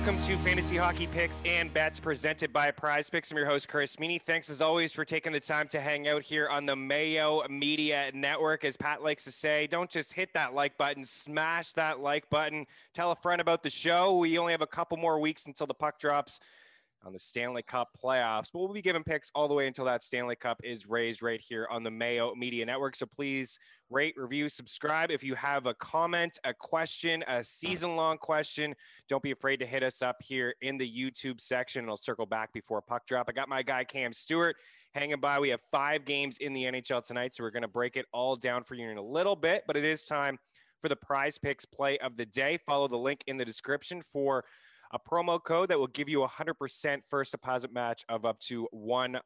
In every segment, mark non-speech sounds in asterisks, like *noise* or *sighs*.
welcome to Fantasy Hockey Picks and Bets presented by Prize Picks. I'm your host, Chris Meaney. Thanks as always for taking the time to hang out here on the Mayo Media Network. As Pat likes to say, don't just hit that like button, smash that like button. Tell a friend about the show. We only have a couple more weeks until the puck drops on the Stanley Cup playoffs. But we'll be giving picks all the way until that Stanley Cup is raised right here on the Mayo Media Network. So please rate, review, subscribe. If you have a comment, a question, a season long question, don't be afraid to hit us up here in the YouTube section. I'll circle back before puck drop. I got my guy Cam Stewart hanging by. We have five games in the NHL tonight, so we're going to break it all down for you in a little bit. But it is time for the prize picks play of the day. Follow the link in the description for a promo code that will give you a 100% first deposit match of up to $100.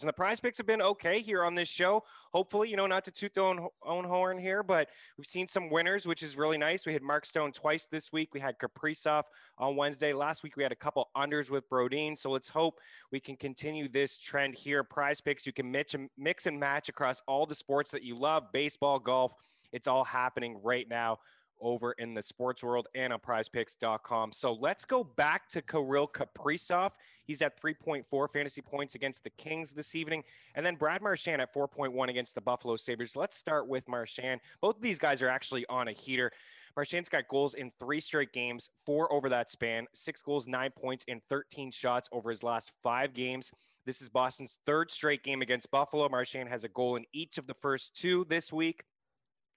And the prize picks have been okay here on this show. Hopefully, you know, not to toot their own, own horn here, but we've seen some winners, which is really nice. We had Mark Stone twice this week. We had Kaprizov on Wednesday. Last week, we had a couple unders with Brodin. So let's hope we can continue this trend here. Prize picks, you can mix and, mix and match across all the sports that you love baseball, golf. It's all happening right now over in the sports world and on prizepicks.com. So let's go back to Kirill Kaprizov. He's at 3.4 fantasy points against the Kings this evening. And then Brad Marchand at 4.1 against the Buffalo Sabres. Let's start with Marchand. Both of these guys are actually on a heater. Marchand's got goals in three straight games, four over that span, six goals, nine points, and 13 shots over his last five games. This is Boston's third straight game against Buffalo. Marchand has a goal in each of the first two this week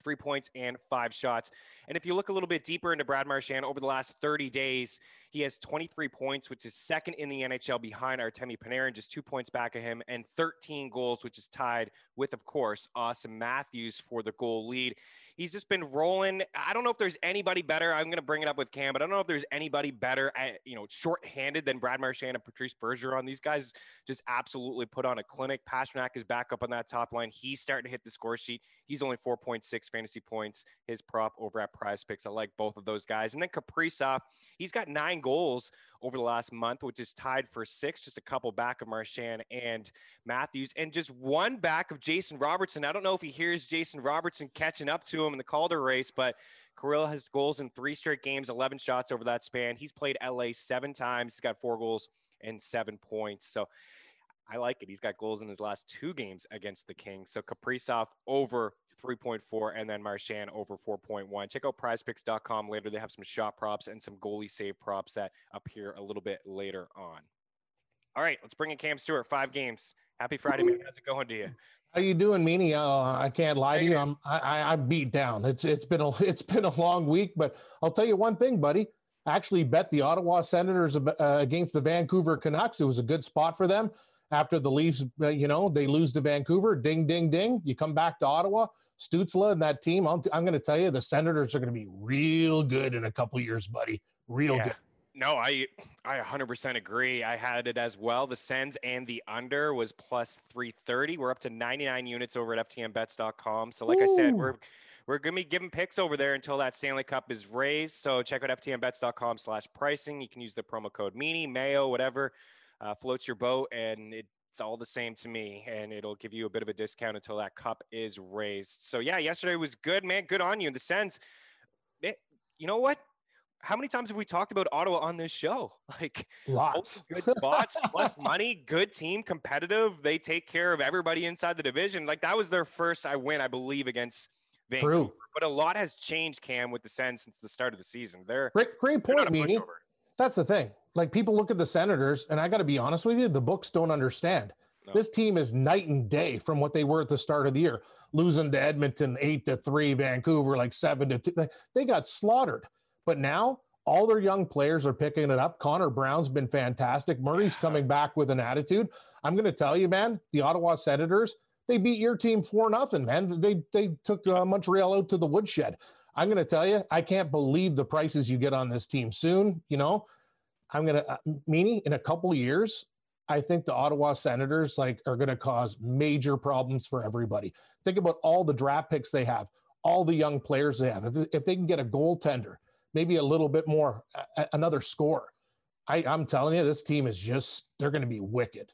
three points and five shots. And if you look a little bit deeper into Brad Marchand over the last 30 days, he has 23 points, which is second in the NHL behind Artemi Panarin, just two points back of him, and 13 goals, which is tied with, of course, Auston Matthews for the goal lead. He's just been rolling. I don't know if there's anybody better. I'm going to bring it up with Cam, but I don't know if there's anybody better at, you know, shorthanded than Brad Marchand and Patrice Bergeron. These guys just absolutely put on a clinic. Pastrnak is back up on that top line. He's starting to hit the score sheet. He's only 4.6 fantasy points. His prop over at Prize Picks. I like both of those guys. And then Kaprizov, he's got nine goals over the last month, which is tied for six, just a couple back of Marchand and Matthews, and just one back of Jason Robertson. I don't know if he hears Jason Robertson catching up to him in the Calder race, but Kirill has goals in three straight games, 11 shots over that span. He's played LA seven times. He's got four goals and seven points. So I like it. He's got goals in his last two games against the Kings. So Kaprizov over 3.4 and then Marchand over 4.1. Check out prizepicks.com later. They have some shot props and some goalie save props that appear a little bit later on. All right, let's bring in Cam Stewart. Five games. Happy Friday, man. How's it going to you? How you doing, Meaney? Uh, I can't lie to you. I'm I, I'm beat down. It's it's been a *laughs* it's been a long week, but I'll tell you one thing, buddy. I actually bet the Ottawa Senators uh, against the Vancouver Canucks. It was a good spot for them after the Leafs, uh, you know, they lose to Vancouver. Ding, ding, ding. You come back to Ottawa, Stützle and that team. I'm, I'm going to tell you, the Senators are going to be real good in a couple years, buddy. Real yeah. good. No, I I 100% agree. I had it as well. The Sens and the under was plus 330. We're up to 99 units over at ftnbets.com. So like Ooh. I said, we're we're going to be giving picks over there until that Stanley Cup is raised. So check out ftnbets.com slash pricing. You can use the promo code Meaney, Mayo, whatever uh, floats your boat, and it's all the same to me. And it'll give you a bit of a discount until that cup is raised. So yeah, yesterday was good, man. Good on you in the Sens. It, you know what? How many times have we talked about Ottawa on this show? *laughs* Like lots good spots, plus *laughs* money, good team, competitive. They take care of everybody inside the division. Like that was their first I win, I believe, against Vancouver. True. But a lot has changed, Cam, with the Sens since the start of the season. They're great, great point, Meaney. That's the thing. Like people look at the Senators, and I got to be honest with you, the books don't understand. No. This team is night and day from what they were at the start of the year, losing to Edmonton eight to three, Vancouver like seven to two. They got slaughtered. But now all their young players are picking it up. Connor Brown's been fantastic. Murray's coming back with an attitude. I'm going to tell you, man, the Ottawa Senators, they beat your team for nothing, man. They they took uh, Montreal out to the woodshed. I'm going to tell you, I can't believe the prices you get on this team soon. You know, I'm going to, uh, Meaney in a couple years, I think the Ottawa Senators like are going to cause major problems for everybody. Think about all the draft picks they have, all the young players they have. If, if they can get a goaltender, maybe a little bit more, a, another score. I, I'm telling you, this team is just, they're going to be wicked.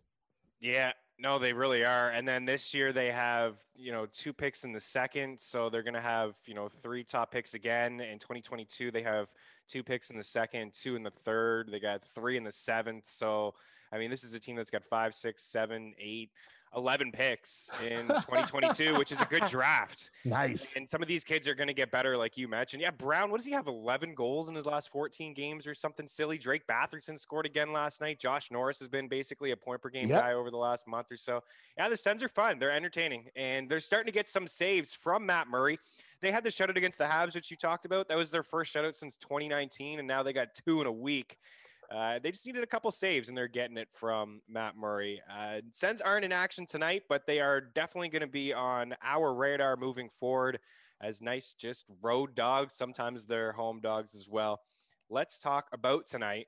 Yeah, no, they really are. And then this year they have, you know, two picks in the second. So they're going to have, you know, three top picks again. In 2022, they have two picks in the second, two in the third. They got three in the seventh. So, I mean, this is a team that's got five, six, seven, eight, 11 picks in *laughs* 2022, which is a good draft. Nice. And some of these kids are going to get better, like you mentioned. Yeah, Brown, what does he have? 11 goals in his last 14 games or something silly? Drake Batherson scored again last night. Josh Norris has been basically a point per game yep. guy over the last month or so. Yeah, the Sens are fun. They're entertaining and they're starting to get some saves from Matt Murray. They had the shutout against the Habs, which you talked about. That was their first shutout since 2019, and now they got two in a week. Uh, they just needed a couple saves, and they're getting it from Matt Murray. Uh, Sens aren't in action tonight, but they are definitely going to be on our radar moving forward as nice, just road dogs. Sometimes they're home dogs as well. Let's talk about tonight.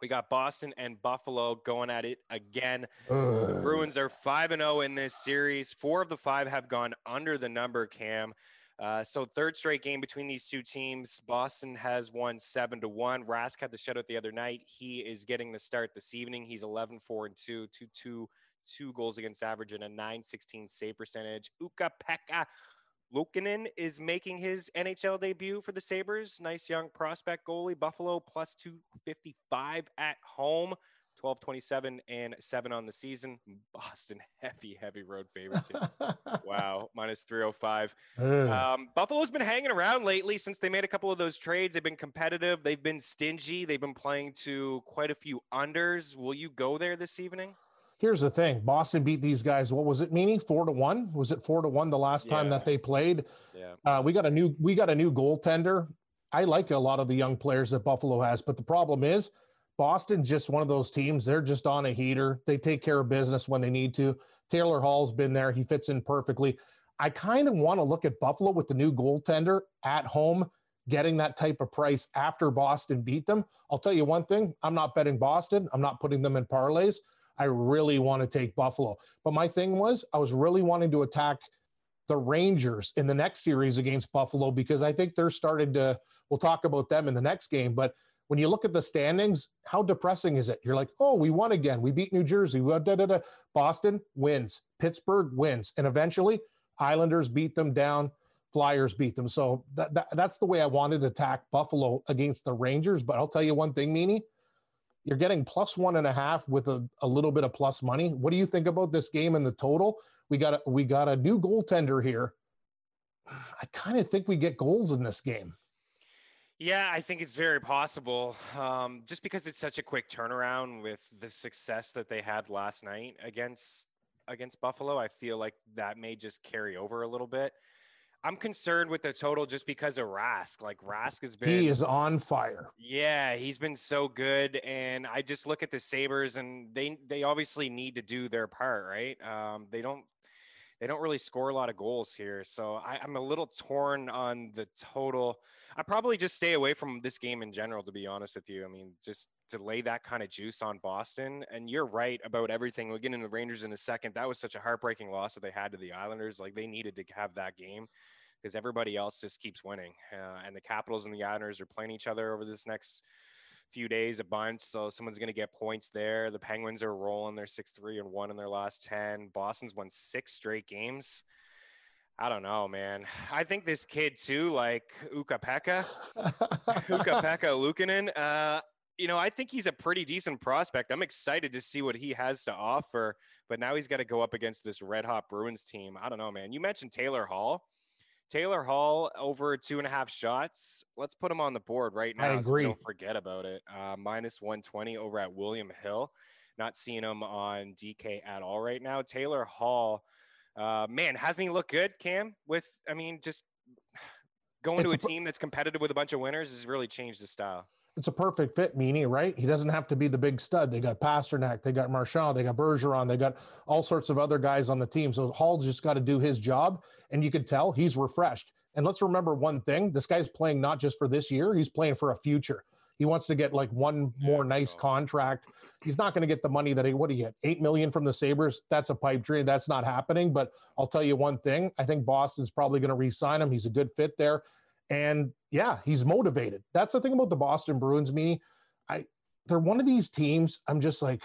We got Boston and Buffalo going at it again. Uh. Bruins are 5 and 0 in this series. Four of the five have gone under the number, Cam. Uh, so third straight game between these two teams. Boston has won seven to one. Rask had the shutout the other night. He is getting the start this evening. He's 11, four and two, two, two, two goals against average and a 916 save percentage. Ukko-Pekka Luukkonen is making his NHL debut for the Sabres. Nice young prospect goalie. Buffalo plus 255 at home. 12 27 and 7 on the season. Boston *laughs* heavy heavy road favorites *laughs* wow minus 305 um, buffalo's been hanging around lately since they made a couple of those trades. They've been competitive. They've been stingy. They've been playing to quite a few unders. Will you go there this evening? Here's the thing. Boston beat these guys what was it Meaney four to one? Was it four to one the last time that they played? Yeah. Uh, we got a new we got a new goaltender. I like a lot of the young players that buffalo has but the problem is Boston's just one of those teams. They're just on a heater. They take care of business when they need to. Taylor Hall's been there. He fits in perfectly. I kind of want to look at Buffalo with the new goaltender at home, getting that type of price after Boston beat them. I'll tell you one thing I'm not betting Boston, I'm not putting them in parlays. I really want to take Buffalo. But my thing was, I was really wanting to attack the Rangers in the next series against Buffalo because I think they're starting to, we'll talk about them in the next game, but when you look at the standings, how depressing is it? You're like, oh, we won again. We beat New Jersey. We da, da, da. Boston wins. Pittsburgh wins. And eventually, Islanders beat them down. Flyers beat them. So that, that, that's the way I wanted to attack Buffalo against the Rangers. But I'll tell you one thing, Meaney, you're getting plus one and a half with a, a little bit of plus money. What do you think about this game and the total? We got a, we got a new goaltender here. I kind of think we get goals in this game. Yeah, I think it's very possible. Um, just because it's such a quick turnaround with the success that they had last night against against Buffalo, I feel like that may just carry over a little bit. I'm concerned with the total just because of Rask. Like Rask has been He is on fire. Yeah, he's been so good and I just look at the Sabres and they they obviously need to do their part, right? Um, they don't they don't really score a lot of goals here. So I, am a little torn on the total. I probably just stay away from this game in general, to be honest with you. I mean, just to lay that kind of juice on Boston. And you're right about everything. We'll get into the Rangers in a second. That was such a heartbreaking loss that they had to the Islanders. Like they needed to have that game because everybody else just keeps winning. Uh, and the Capitals and the Islanders are playing each other over this next few days a bunch. So someone's going to get points there. The Penguins are rolling. They're six three and one in their last ten. Boston's won six straight games. I don't know, man. *sighs* I think this kid too, like Ukko-Pekka, Ukko-Pekka Luukkonen. *laughs* Uh, you know, I think he's a pretty decent prospect. I'm excited to see what he has to offer. But now he's got to go up against this red hot Bruins team. I don't know, man. You mentioned Taylor Hall. Taylor Hall over two and a half shots. Let's put him on the board right now. I agree. So don't forget about it. Uh, minus 120 over at William Hill. Not seeing him on DK at all right now. Taylor Hall, uh, man, hasn't he looked good, Cam? With, I mean, just *sighs* going it's to a, a team that's competitive with a bunch of winners has really changed his style it's a perfect fit, Meaney, right? He doesn't have to be the big stud. They got Pastrnak, they got Marchand, they got Bergeron, they got all sorts of other guys on the team. So Hall's just got to do his job, and you could tell he's refreshed. And let's remember one thing: this guy's playing not just for this year; he's playing for a future. He wants to get like one more nice contract. He's not going to get the money that he what do you get? Eight million from the Sabres. That's a pipe dream. That's not happening. But I'll tell you one thing: I think Boston's probably going to re-sign him. He's a good fit there. And yeah, he's motivated. That's the thing about the Boston Bruins. Me, I they're one of these teams. I'm just like,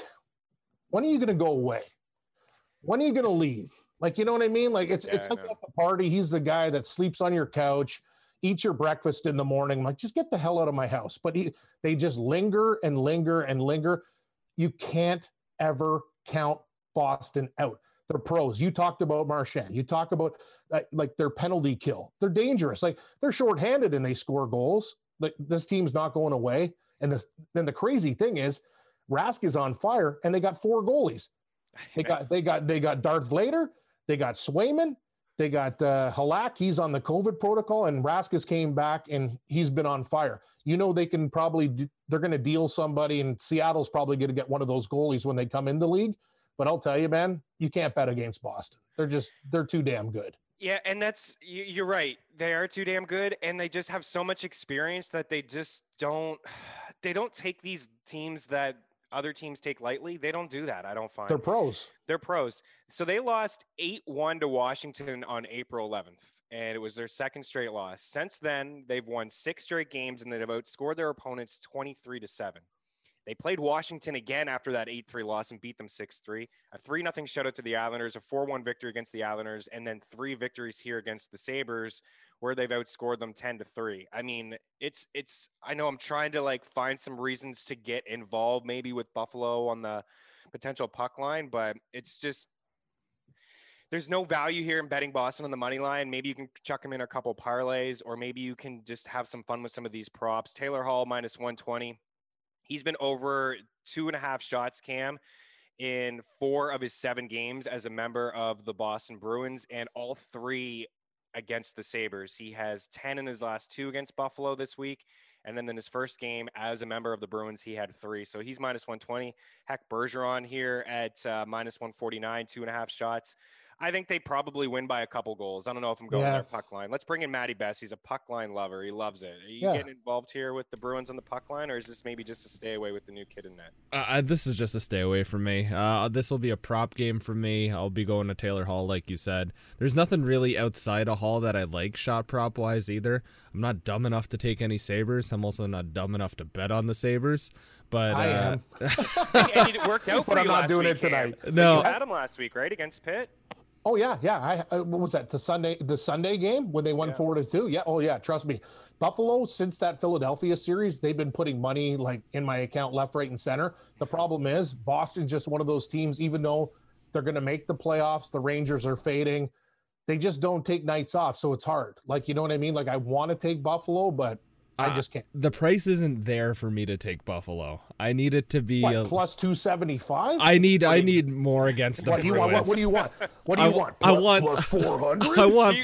when are you going to go away? When are you going to leave? Like, you know what I mean? Like, it's yeah, it's like at the party. He's the guy that sleeps on your couch. eats your breakfast in the morning. I'm like, just get the hell out of my house. But he, they just linger and linger and linger. You can't ever count Boston out. They're pros. You talked about Marchand. You talk about uh, like their penalty kill. They're dangerous. Like they're shorthanded and they score goals. Like this team's not going away. And the, then the crazy thing is, Rask is on fire, and they got four goalies. They got they got they got Darth Vader. They got Swayman. They got uh, Halak. He's on the COVID protocol, and Raskus came back, and he's been on fire. You know they can probably do, they're going to deal somebody, and Seattle's probably going to get one of those goalies when they come in the league. But I'll tell you, man, you can't bet against Boston. They're just they're too damn good. Yeah, and that's you're right. They are too damn good, and they just have so much experience that they just don't *sighs* they don't take these teams that other teams take lightly. They don't do that. I don't find they're pros. They're pros. So they lost 8 1 to Washington on April 11th, and it was their second straight loss. Since then, they've won six straight games and they've outscored their opponents 23 to 7. They played Washington again after that 8 3 loss and beat them 6 3. A 3 0 shutout to the Islanders, a 4 1 victory against the Islanders, and then three victories here against the Sabres, where they've outscored them 10 to 3. I mean, it's, it's, I know I'm trying to like find some reasons to get involved maybe with Buffalo on the potential puck line, but it's just, there's no value here in betting Boston on the money line. Maybe you can chuck them in a couple parlays, or maybe you can just have some fun with some of these props. Taylor Hall minus 120 He's been over two and a half shots, Cam, in four of his seven games as a member of the Boston Bruins, and all three against the Sabres. He has 10 in his last two against Buffalo this week. And then in his first game as a member of the Bruins, he had three. So he's minus 120. Heck, Bergeron here at uh, minus 149, two and a half shots. I think they probably win by a couple goals. I don't know if I'm going yeah. their puck line. Let's bring in Matty Best. He's a puck line lover. He loves it. Are you yeah. getting involved here with the Bruins on the puck line, or is this maybe just a stay away with the new kid in net? Uh, this is just a stay away from me. Uh, this will be a prop game for me. I'll be going to Taylor Hall, like you said. There's nothing really outside of Hall that I like shot prop wise either. I'm not dumb enough to take any Sabres. I'm also not dumb enough to bet on the Sabres. But I uh, am. *laughs* and it worked *laughs* out for but you I'm not doing week, it tonight. Cam. No, you had him last week, right, against Pitt. Oh yeah, yeah. I uh, what was that? The Sunday the Sunday game when they won yeah. four to two. Yeah. Oh yeah. Trust me, Buffalo since that Philadelphia series, they've been putting money like in my account left, right, and center. The problem is Boston's just one of those teams. Even though they're going to make the playoffs, the Rangers are fading. They just don't take nights off, so it's hard. Like you know what I mean? Like I want to take Buffalo, but I just can't. The price isn't there for me to take Buffalo. I need it to be what, a, plus two seventy five. I need I need more against the what Bruins. Do you want, what, what, do you want? What do you *laughs* I, want? Plus, I want plus four hundred. I want.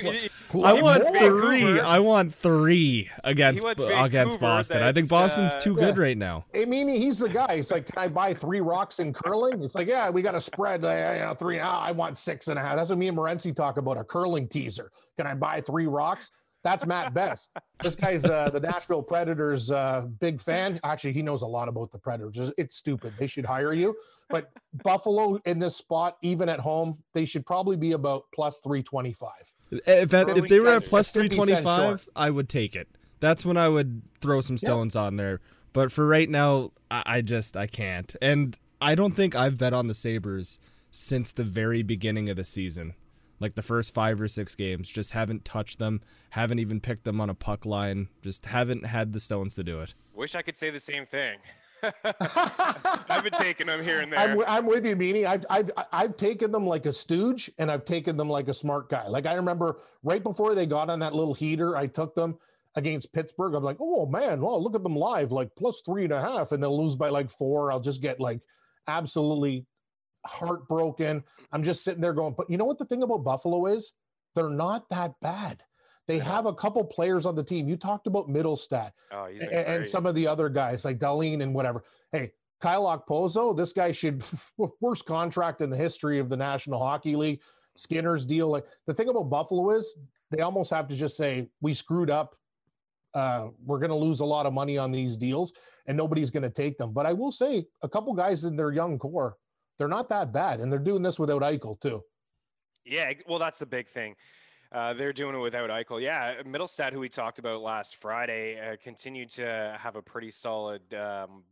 I want three. I want three against against Boston. I think Boston's uh, too good yeah. right now. I mean, he's the guy. He's like, can I buy three rocks in curling? It's like, yeah, we got a spread. Uh, you know, three. Oh, I want six and a half. That's what me and Morency talk about a curling teaser. Can I buy three rocks? That's Matt Best. this guy's uh, the Nashville Predators uh, big fan. Actually, he knows a lot about the Predators. It's stupid. They should hire you. But Buffalo in this spot, even at home, they should probably be about plus 325. If, that, if they were at plus 325, I would take it. That's when I would throw some stones on there. But for right now, I, I just I can't. And I don't think I've bet on the Sabres since the very beginning of the season like the first five or six games. Just haven't touched them, haven't even picked them on a puck line, just haven't had the stones to do it. Wish I could say the same thing. *laughs* I've been taking them here and there. I'm, I'm with you, Meaney. I've, I've, I've taken them like a stooge and I've taken them like a smart guy. Like I remember right before they got on that little heater, I took them against Pittsburgh. I'm like, oh man, well, look at them live, like plus three and a half, and they'll lose by like four. I'll just get like absolutely heartbroken. I'm just sitting there going, but you know what the thing about Buffalo is? They're not that bad. They have a couple players on the team. You talked about Mittelstadt oh, and, and, some of the other guys like Dahlin and whatever. Hey, Kyle Okposo, this guy should *laughs* worst contract in the history of the National Hockey League. Skinner's deal. Like the thing about Buffalo is they almost have to just say we screwed up. Uh, we're going to lose a lot of money on these deals, and nobody's going to take them. But I will say, a couple guys in their young core they're not that bad, and they're doing this without Eichel too. Yeah, well, that's the big thing. Uh, they're doing it without Eichel. Yeah, Mittelstadt, who we talked about last Friday, uh, continued to have a pretty solid um,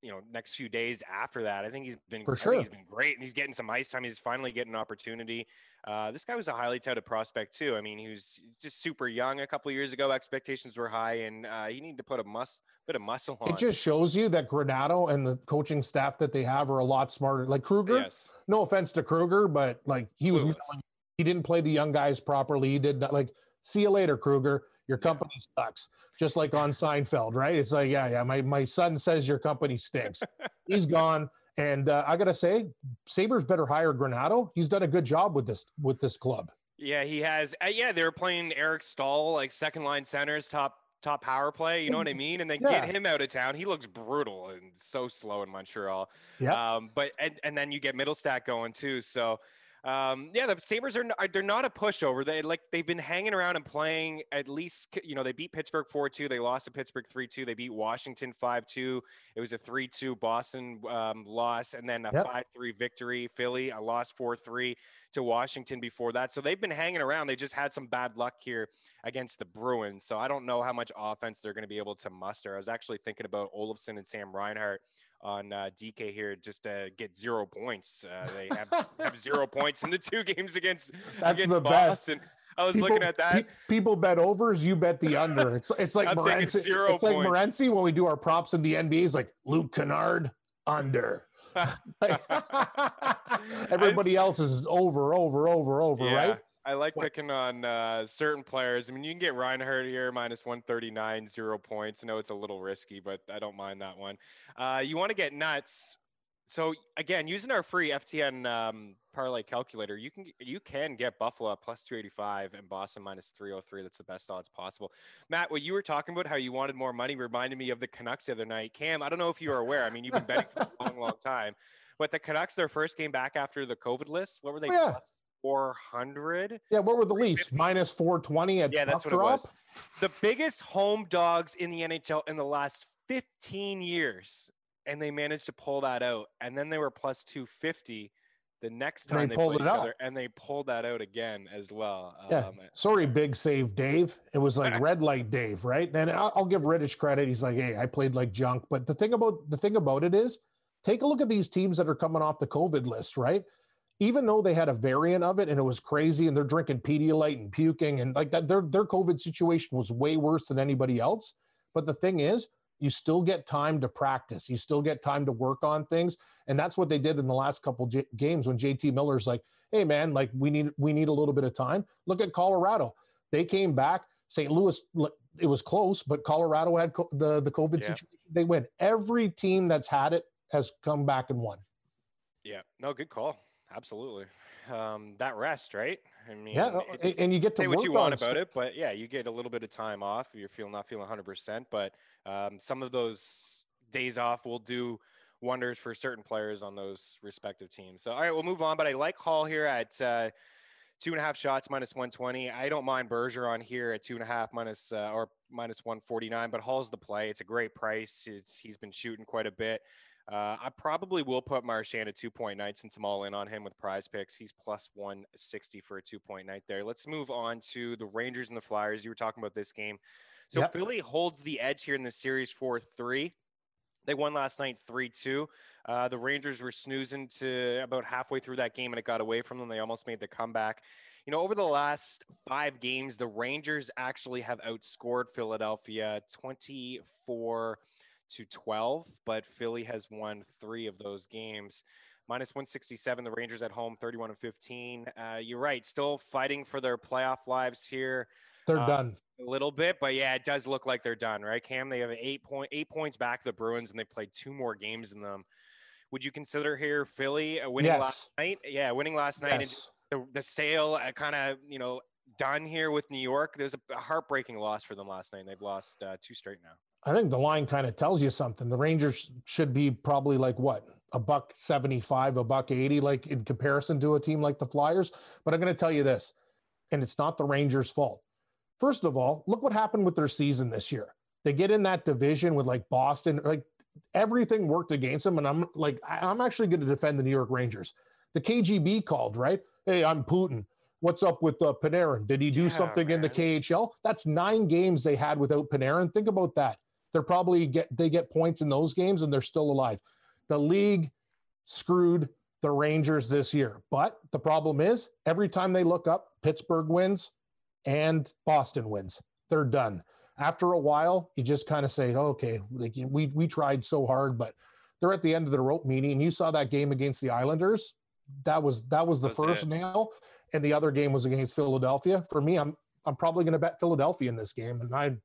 you know next few days after that. I think he's been for sure. he's been great, and he's getting some ice time. He's finally getting an opportunity. Uh, this guy was a highly touted prospect too. I mean, he was just super young a couple years ago. Expectations were high, and uh, he needed to put a mus- bit of muscle on. It just shows you that Granato and the coaching staff that they have are a lot smarter. Like Kruger, yes. no offense to Kruger, but like he was, Clueless. he didn't play the young guys properly. He did not like. See you later, Kruger. Your company sucks. Just like on Seinfeld, right? It's like, yeah, yeah. My my son says your company stinks. *laughs* He's gone. And uh, I gotta say, Sabres better hire Granato. He's done a good job with this with this club. Yeah, he has. Uh, yeah, they were playing Eric Staal, like second line centers, top top power play. You know what I mean? And then Yeah. get him out of town. He looks brutal and so slow in Montreal. Yeah. Um, but and, and then you get Mittelstadt going too. So um, yeah, the Sabres are they're not a pushover. They like they've been hanging around and playing at least you know they beat Pittsburgh 4-2, they lost to Pittsburgh 3-2, they beat Washington 5-2. It was a 3-2 Boston um, loss and then a Yep. 5-3 victory. Philly a loss 4-3 to Washington before that. So they've been hanging around. They just had some bad luck here against the Bruins. So I don't know how much offense they're going to be able to muster. I was actually thinking about Olofsson and Sam Reinhart on uh, DK here just to get zero points. Uh, they have, have *laughs* zero points in the two games against That's against the best. Boston. I was looking at that. pe- people bet overs, you bet the under. It's it's like Morency. zero It's like. Morency when we do our props in the NBA. He's like Luke Kennard under. *laughs* *laughs* Everybody else is over, over, over, over, yeah, right? I like What- picking on uh, certain players. I mean, you can get Reinhart here minus 139, zero points. I know it's a little risky, but I don't mind that one. Uh, you want to get nuts. So again, using our free FTN um, parlay calculator, you can you can get Buffalo at plus 285 and Boston minus 303. That's the best odds possible. Matt, what you were talking about, how you wanted more money, reminded me of the Canucks the other night. Cam, I don't know if you are aware. I mean, you've been betting for a long, long time, but the Canucks, their first game back after the COVID list, what were they? Oh, yeah. Plus 400. Yeah, what were the Leafs? Minus 420 at Yeah, that's what it drop? was. The biggest home dogs in the NHL in the last 15 years, and they managed to pull that out. And then they were plus 250 the next And they time they, pulled played it each out. other, and they pulled that out again as well. Yeah. Um, Sorry, big save, Dave. It was like *laughs* red light Dave, right? And I'll, I'll give Rittich credit. He's like, hey, I played like junk. But the thing about the thing about it is, take a look at these teams that are coming off the COVID list, right? Even though they had a variant of it and it was crazy, and they're drinking Pedialyte and puking and like that, their their COVID situation was way worse than anybody else. But the thing is, you still get time to practice. You still get time to work on things, and that's what they did in the last couple J- games when JT Miller's like, "Hey, man, like we need we need a little bit of time." Look at Colorado; they came back. St. Louis, it was close, but Colorado had co- the the COVID Yeah. situation. They win. Every team that's had it has come back and won. yeah, no, good call. Absolutely. Um, that rest, right? I mean, Yeah, it- and- you get to say what you want about stuff. it, but yeah, you get a little bit of time off. You're feeling not feeling 100%, but um, some of those days off will do wonders for certain players on those respective teams. So, all right, we'll move on. But I like Hall here at uh, two and a half shots minus 120. I don't mind Bergeron here at two and a half minus uh, or minus 149, but Hall's the play. It's a great price. It's he's been shooting quite a bit. Uh, I probably will put Marchand at two point night since I'm all in on him with prize picks. He's plus 160 for a two point night there. Let's move on to the Rangers and the Flyers. You were talking about this game. So Yep. Philly holds the edge here in the series 4 3. They won last night 3 2. Uh, the Rangers were snoozing to about halfway through that game and it got away from them. They almost made the comeback. You know, over the last five games, the Rangers actually have outscored Philadelphia 24 to 12, but Philly has won three of those games. Minus 167, the Rangers at home, 31 and 15. Uh, you're right, still fighting for their playoff lives here They're Uh, done. a little bit, but yeah, it does look like they're done, right? Cam, they have eight point eight points back the Bruins, and they played two more games than them. Would you consider here Philly uh, winning last night? Yeah, winning last night, Yes. and the, the sale uh, kind of you know done here with New York. There's a, heartbreaking loss for them last night. And they've lost uh, two straight now. I think the line kind of tells you something. The Rangers should be probably like what a buck 75, a buck 80, like in comparison to a team like the Flyers. But I'm going to tell you this, and it's not the Rangers' fault. First of all, look what happened with their season this year. They get in that division with like Boston, like everything worked against them. And I'm like, I'm actually going to defend the New York Rangers. The KGB called, right? Hey, I'm Putin. What's up with uh, Panarin? Did he do Yeah, something in the. KHL? That's nine games they had without Panarin. Think about that They're probably get they get points in those games and they're still alive. The league screwed the Rangers this year. But the problem is every time they look up, Pittsburgh wins and Boston wins. They're done. After a while, you just kind of say, oh, okay, like we we tried so hard, but they're at the end of the rope meeting. And you saw that game against the Islanders. That was that was the That's first it. nail, and the other game was against Philadelphia. For me, I'm I'm probably going to bet Philadelphia in this game, and I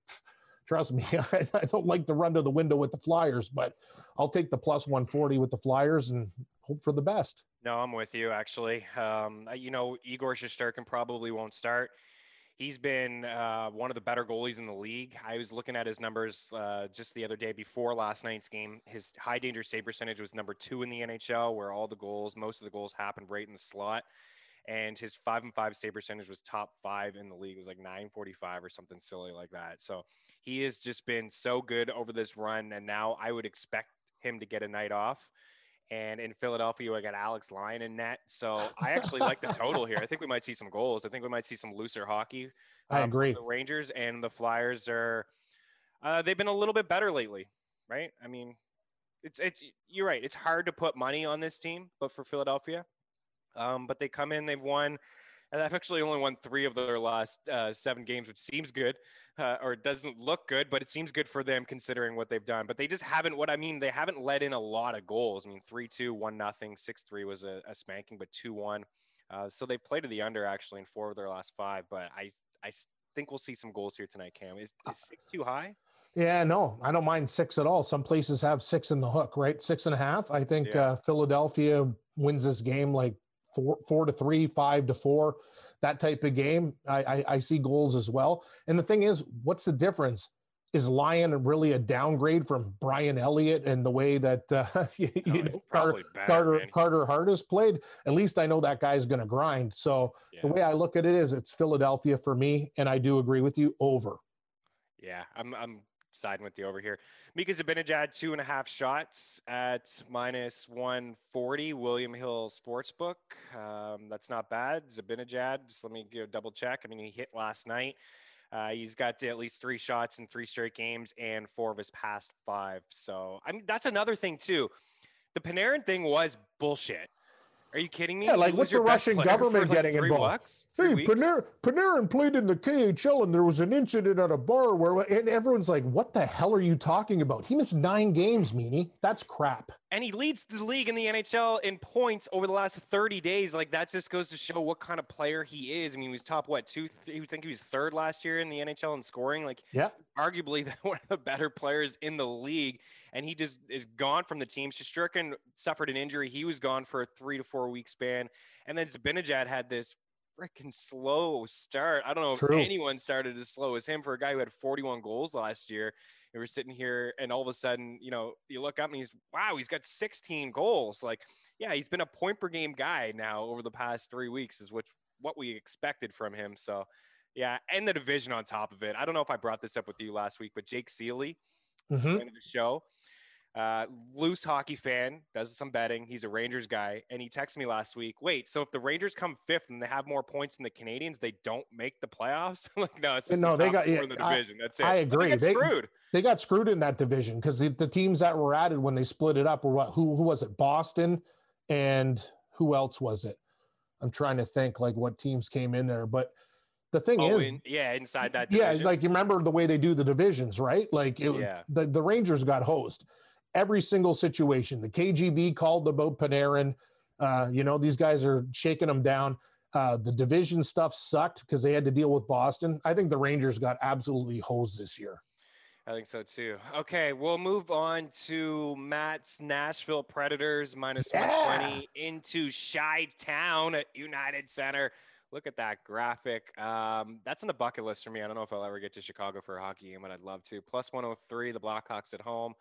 trust me, *laughs* I, I don't like to run to the window with the Flyers, but I'll take the plus 140 with the Flyers and hope for the best. No, I'm with you actually. Um, you know, Igor Shesterkin probably won't start. He's been uh, one of the better goalies in the league. I was looking at his numbers uh, just the other day before last night's game. His high danger save percentage was number two in the NHL, where all the goals, most of the goals happened right in the slot. And his five and five save percentage was top five in the league. It was like 945 or something silly like that. So he has just been so good over this run. And now I would expect him to get a night off. And in Philadelphia, I got Alex Lyon in net. So I actually like the total here. I think we might see some goals. I think we might see some looser hockey. Um, I agree. The Rangers and the Flyers are, uh, they've been a little bit better lately, right? I mean, it's, it's, you're right. It's hard to put money on this team, but for Philadelphia, um, but they come in, they've won and they've actually only won three of their last uh, seven games, which seems good, uh, or doesn't look good, but it seems good for them considering what they've done. But they just haven't. What I mean, they haven't let in a lot of goals. I mean, three two, one nothing, six three was a, a spanking, but two one. Uh, so they've played to the under actually in four of their last five. But I I think we'll see some goals here tonight. Cam is, is six too high? Yeah, no, I don't mind six at all. Some places have six in the hook, right? Six and a half. I think yeah. uh, Philadelphia wins this game like four four to three, five to four, that type of game. I, I, I see goals as well. And the thing is, what's the difference? Is Lyon really a downgrade from Brian Elliott and the way that uh, *laughs* you, no, you know, Carter, bad, Carter, Carter Hart has played? At least I know that guy's going to grind. So yeah. the way I look at it is, it's Philadelphia for me, and I do agree with you. Over. Yeah, I'm I'm siding with the over here. Mika Zibanejad, two and a half shots at minus 140. William Hill Sportsbook. Um, that's not bad. Zibanejad, just let me go double check. I mean, he hit last night. Uh, he's got at least three shots in three straight games and four of his past five. So, I mean, that's another thing, too. The Panarin thing was bullshit. Are you kidding me? Yeah, like what's the Russian government getting like involved? Bucks, hey, Panarin, Panarin played in the KHL and there was an incident at a bar where and everyone's like, "What the hell are you talking about?" He missed nine games, Meaney. That's crap and he leads the league in the NHL in points over the last 30 days. Like that just goes to show what kind of player he is. I mean, he was top what two? You think he was third last year in the NHL in scoring? Like, yeah, arguably *laughs* one of the better players in the league, and he just is gone from the team. Shesterkin suffered an injury; he was gone for a three to four week span, and then Zibanejad had this freaking slow start. I don't know True. if anyone started as slow as him for a guy who had 41 goals last year we were sitting here and all of a sudden, you know, you look up and he's wow, he's got 16 goals. Like, yeah, he's been a point per game guy now over the past three weeks, is which what we expected from him. So yeah, and the division on top of it. I don't know if I brought this up with you last week, but Jake Ciely, mm-hmm. the show, uh, loose hockey fan, does some betting. He's a Rangers guy, and he texted me last week. Wait, so if the Rangers come fifth and they have more points than the Canadiens, they don't make the playoffs? *laughs* like, no, it's no, the they got yeah, the division. I, That's it. I agree. They, screwed. They got screwed in that division because the, the teams that were added when they split it up were what? Who who was it? Boston, and who else was it? I'm trying to think like what teams came in there, but the thing oh, is, in, yeah, inside that division. Yeah, like you remember the way they do the divisions, right? Like it, yeah. the the Rangers got hosed every single situation. The KGB called about Panarin. Uh, you know, these guys are shaking them down. Uh, the division stuff sucked because they had to deal with Boston. I think the Rangers got absolutely hosed this year. I think so too. Okay, we'll move on to Matt's Nashville Predators minus yeah. 120 into Chi Town at United Center. Look at that graphic. Um, that's on the bucket list for me. I don't know if I'll ever get to Chicago for a hockey game, but I'd love to. Plus 103, the Blackhawks at home.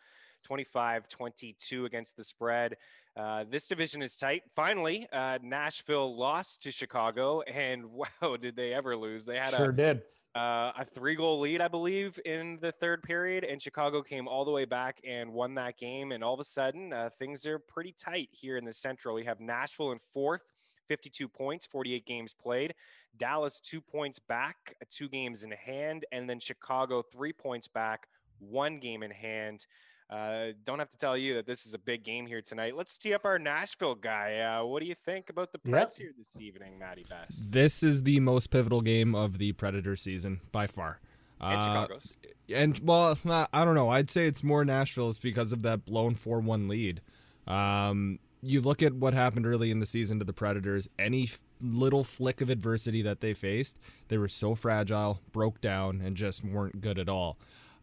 25 22 against the spread. Uh, this division is tight. Finally, uh, Nashville lost to Chicago, and *laughs* wow, did they ever lose? They had sure a, did. Uh, a three goal lead, I believe, in the third period, and Chicago came all the way back and won that game. And all of a sudden, uh, things are pretty tight here in the Central. We have Nashville in fourth. 52 points, 48 games played. Dallas, two points back, two games in hand. And then Chicago, three points back, one game in hand. Uh, don't have to tell you that this is a big game here tonight. Let's tee up our Nashville guy. Uh, what do you think about the Preds yep. here this evening, Matty Best? This is the most pivotal game of the Predator season by far. And uh, Chicago's. And well, I don't know. I'd say it's more Nashville's because of that blown four-one lead. Um, you look at what happened early in the season to the Predators. Any f- little flick of adversity that they faced, they were so fragile, broke down, and just weren't good at all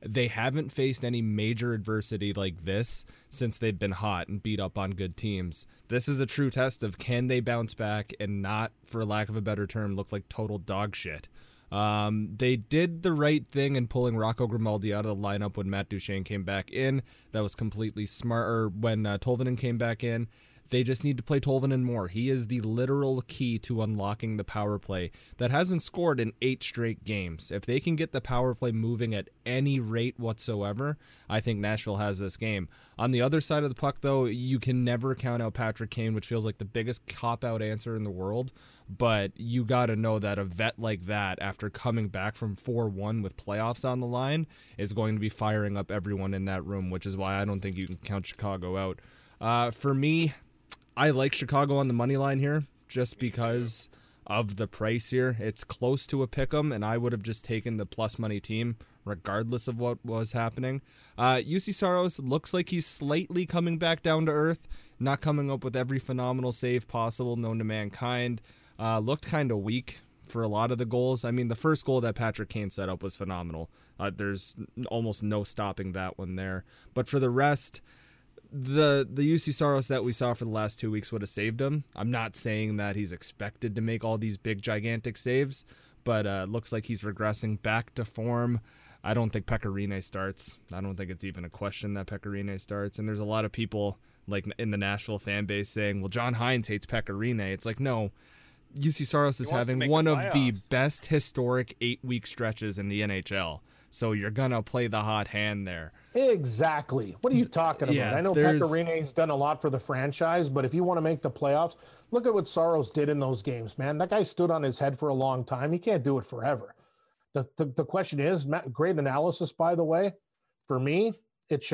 they haven't faced any major adversity like this since they've been hot and beat up on good teams. This is a true test of can they bounce back and not, for lack of a better term, look like total dog shit. Um, they did the right thing in pulling Rocco Grimaldi out of the lineup when Matt Duchene came back in. That was completely smart. Or when uh, Tolvanen came back in, they just need to play Tolvanen more. He is the literal key to unlocking the power play that hasn't scored in eight straight games. If they can get the power play moving at any rate whatsoever, I think Nashville has this game. On the other side of the puck, though, you can never count out Patrick Kane, which feels like the biggest cop out answer in the world. But you got to know that a vet like that, after coming back from 4 1 with playoffs on the line, is going to be firing up everyone in that room, which is why I don't think you can count Chicago out. Uh, for me, I like Chicago on the money line here just because of the price here. It's close to a pick 'em, and I would have just taken the plus money team regardless of what was happening. Uh, Juuse Saros looks like he's slightly coming back down to earth, not coming up with every phenomenal save possible known to mankind. Uh, looked kind of weak for a lot of the goals. I mean, the first goal that Patrick Kane set up was phenomenal. Uh, there's almost no stopping that one there. But for the rest, the the Juuse Saros that we saw for the last two weeks would have saved him. I'm not saying that he's expected to make all these big gigantic saves, but uh, looks like he's regressing back to form. I don't think Pekka Rinne starts. I don't think it's even a question that Pekka Rinne starts. And there's a lot of people like in the Nashville fan base saying, "Well, John Hynes hates Pekka Rinne." It's like no. Juuse Saros is having one of the best historic eight week stretches in the NHL. So you're gonna play the hot hand there. Exactly. What are you talking about? Yeah, I know Pekka Rinne's done a lot for the franchise, but if you want to make the playoffs, look at what Saros did in those games, man. That guy stood on his head for a long time. He can't do it forever. The the, the question is, Matt, great analysis, by the way. For me, it's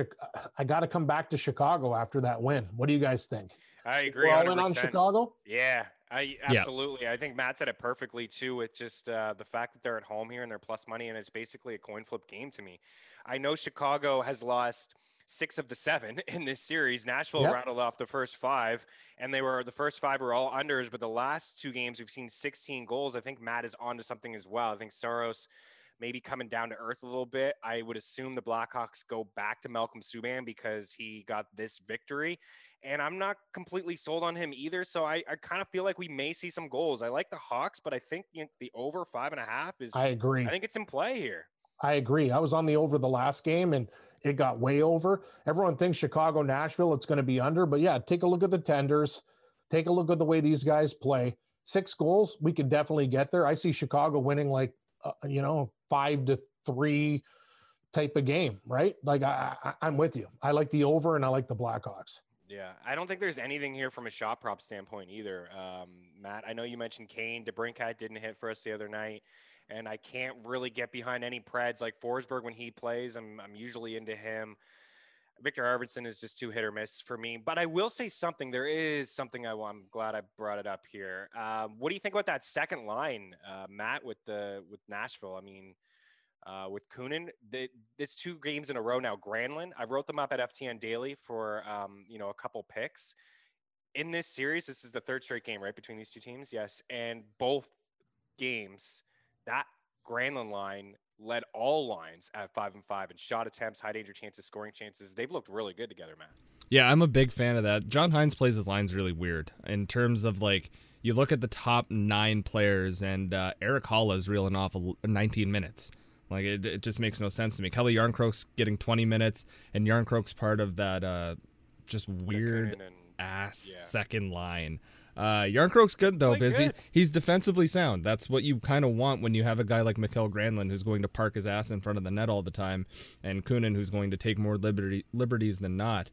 I got to come back to Chicago after that win. What do you guys think? I agree. We're all in on Chicago. Yeah, I absolutely. Yeah. I think Matt said it perfectly too, with just uh, the fact that they're at home here and they're plus money, and it's basically a coin flip game to me. I know Chicago has lost six of the seven *laughs* in this series. Nashville yep. rattled off the first five, and they were the first five were all unders. But the last two games, we've seen 16 goals. I think Matt is onto something as well. I think Saros maybe coming down to earth a little bit. I would assume the Blackhawks go back to Malcolm Subban because he got this victory and I'm not completely sold on him either. So I, I kind of feel like we may see some goals. I like the Hawks, but I think you know, the over five and a half is. I agree. I think it's in play here. I agree. I was on the over the last game and it got way over. Everyone thinks Chicago, Nashville, it's going to be under. But yeah, take a look at the tenders. Take a look at the way these guys play. Six goals, we could definitely get there. I see Chicago winning like, uh, you know, five to three type of game, right? Like I, I, I'm with you. I like the over and I like the Blackhawks. Yeah, I don't think there's anything here from a shot prop standpoint either. Um, Matt, I know you mentioned Kane. DeBrincat didn't hit for us the other night, and I can't really get behind any Preds like Forsberg when he plays. I'm I'm usually into him. Viktor Arvidsson is just too hit or miss for me. But I will say something. There is something I, I'm glad I brought it up here. Um, what do you think about that second line, uh, Matt, with the with Nashville? I mean, uh, with Kunin. The, this two games in a row now. Granlund, I wrote them up at FTN Daily for um, you know a couple picks in this series. This is the third straight game, right, between these two teams. Yes, and both games that Granlund line led all lines at five and five and shot attempts, high danger chances, scoring chances. They've looked really good together, man. Yeah, I'm a big fan of that. John Hynes plays his lines really weird in terms of like you look at the top nine players, and uh, Haula is reeling off 19 minutes. Like it, it just makes no sense to me. Calle Jarnkrok's getting 20 minutes, and Jarnkrok's part of that uh, just weird ass yeah. second line. Uh, Jarnkrok's good though because he, he's defensively sound. That's what you kind of want when you have a guy like Mikael Granlund who's going to park his ass in front of the net all the time, and Kunin who's going to take more liberty, liberties than not.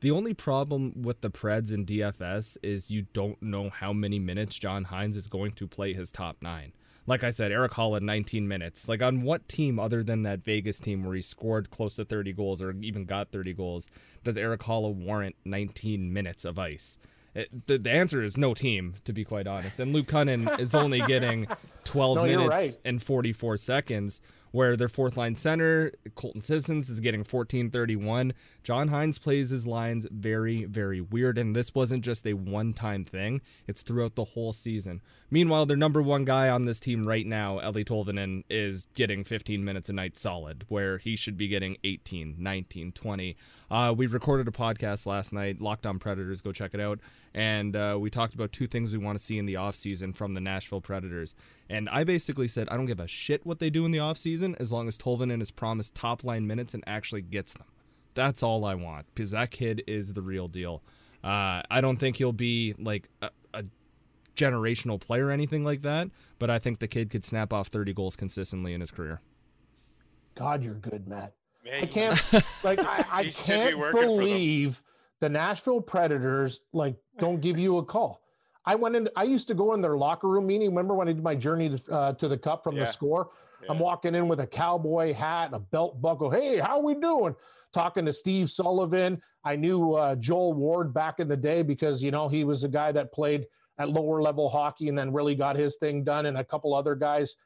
The only problem with the Preds and DFS is you don't know how many minutes John Hynes is going to play his top nine. like I said, Erik Haula 19 minutes. Like on what team other than that Vegas team where he scored close to 30 goals or even got 30 goals does Erik Haula warrant 19 minutes of ice? It, the, the answer is no team, to be quite honest. And Luke Kunin is only getting *laughs* 12 no, minutes right. and 44 seconds, where their fourth line center, Colton Sissons, is getting 1431. John Hynes plays his lines very, very weird. And this wasn't just a one time thing, it's throughout the whole season. Meanwhile, their number one guy on this team right now, Eeli Tolvanen, is getting 15 minutes a night solid, where he should be getting 18, 19, 20. Uh, we recorded a podcast last night, Locked On Predators. Go check it out. And uh, we talked about two things we want to see in the offseason from the Nashville Predators. And I basically said, I don't give a shit what they do in the offseason as long as Tolvanen is promised top line minutes and actually gets them. That's all I want because that kid is the real deal. Uh, I don't think he'll be like generational player or anything like that, but I think the kid could snap off 30 goals consistently in his career. God, you're good, Matt. I can't *laughs* like I, I can't believe the Nashville Predators like don't give you a call. I went in. I used to go in their locker room meeting. Remember when I did my journey to, uh, to the cup from yeah. the score? Yeah. I'm walking in with a cowboy hat, a belt buckle. Hey, how we doing? Talking to Steve Sullivan. I knew uh, Joel Ward back in the day because you know he was a guy that played at lower level hockey and then really got his thing done, and a couple other guys,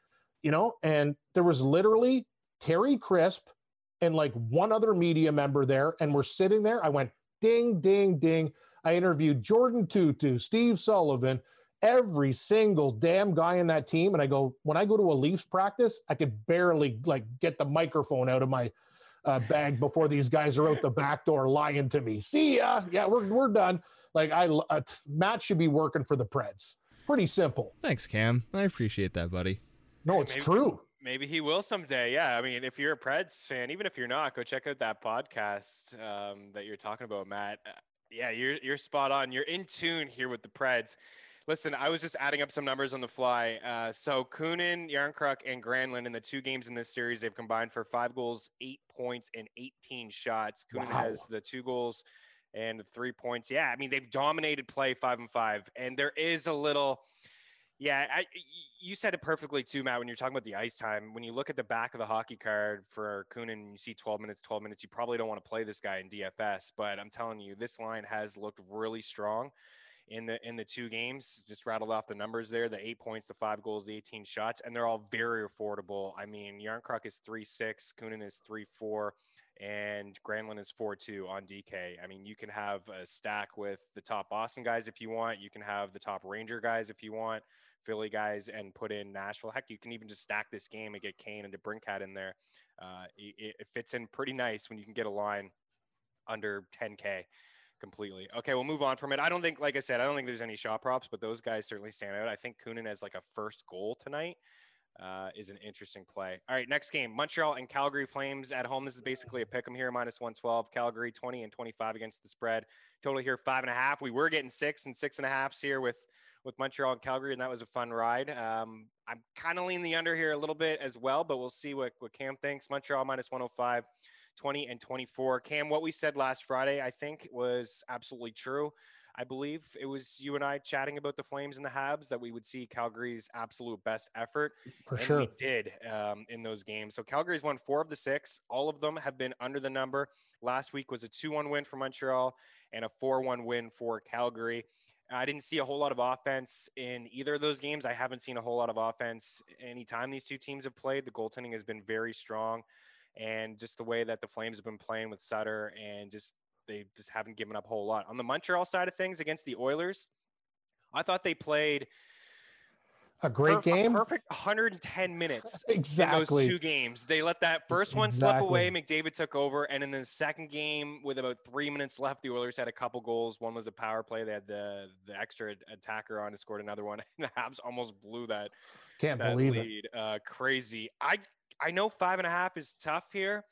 you know. And there was literally Terry Crisp and like one other media member there, and we're sitting there. I went ding, ding, ding. I interviewed Jordin Tootoo, Steve Sullivan, every single damn guy in that team. And I go, when I go to a Leafs practice, I could barely like get the microphone out of my uh, bag before these guys are out the back door lying to me. See ya. Yeah, we're, we're done. Like I, uh, Matt should be working for the Preds. Pretty simple. Thanks, Cam. I appreciate that, buddy. No, it's maybe, true. Maybe he will someday. Yeah. I mean, if you're a Preds fan, even if you're not, go check out that podcast um, that you're talking about, Matt. Uh, yeah, you're you're spot on. You're in tune here with the Preds. Listen, I was just adding up some numbers on the fly. Uh, so Kunin, Järnkrok, and Granlund in the two games in this series, they've combined for five goals, eight points, and 18 shots. Kunin wow. has the two goals and three points. Yeah, I mean they've dominated play five and five, and there is a little. Yeah, I, you said it perfectly too, Matt. When you're talking about the ice time, when you look at the back of the hockey card for and you see 12 minutes, 12 minutes. You probably don't want to play this guy in DFS, but I'm telling you, this line has looked really strong in the in the two games. Just rattled off the numbers there: the eight points, the five goals, the 18 shots, and they're all very affordable. I mean, Järnkrok is three six, Kunin is three four and Granlund is 4 2 on DK. I mean, you can have a stack with the top Boston guys if you want. You can have the top Ranger guys if you want, Philly guys, and put in Nashville. Heck, you can even just stack this game and get Kane and DeBrincat in there. Uh, it, it fits in pretty nice when you can get a line under 10K completely. Okay, we'll move on from it. I don't think, like I said, I don't think there's any shot props, but those guys certainly stand out. I think Kunin has like a first goal tonight uh, is an interesting play. All right, next game Montreal and Calgary Flames at home. This is basically a pick 'em here, minus 112. Calgary 20 and 25 against the spread. Total here five and a half. We were getting six and six and a halves here with with Montreal and Calgary, and that was a fun ride. Um, I'm kind of leaning the under here a little bit as well, but we'll see what, what Cam thinks. Montreal minus 105, 20 and 24. Cam, what we said last Friday, I think was absolutely true. I believe it was you and I chatting about the Flames and the Habs that we would see Calgary's absolute best effort. For and sure. We did um, in those games. So Calgary's won four of the six. All of them have been under the number. Last week was a 2 1 win for Montreal and a 4 1 win for Calgary. I didn't see a whole lot of offense in either of those games. I haven't seen a whole lot of offense anytime these two teams have played. The goaltending has been very strong. And just the way that the Flames have been playing with Sutter and just they just haven't given up a whole lot. On the Montreal side of things against the Oilers, I thought they played a great game. A perfect 110 minutes *laughs* exactly. those two games. They let that first one exactly. slip away. McDavid took over. And in the second game, with about three minutes left, the Oilers had a couple goals. One was a power play. They had the, the extra attacker on and scored another one. *laughs* And the Habs almost blew that. Can't that believe lead. it. Uh, crazy. I, I know five and a half is tough here.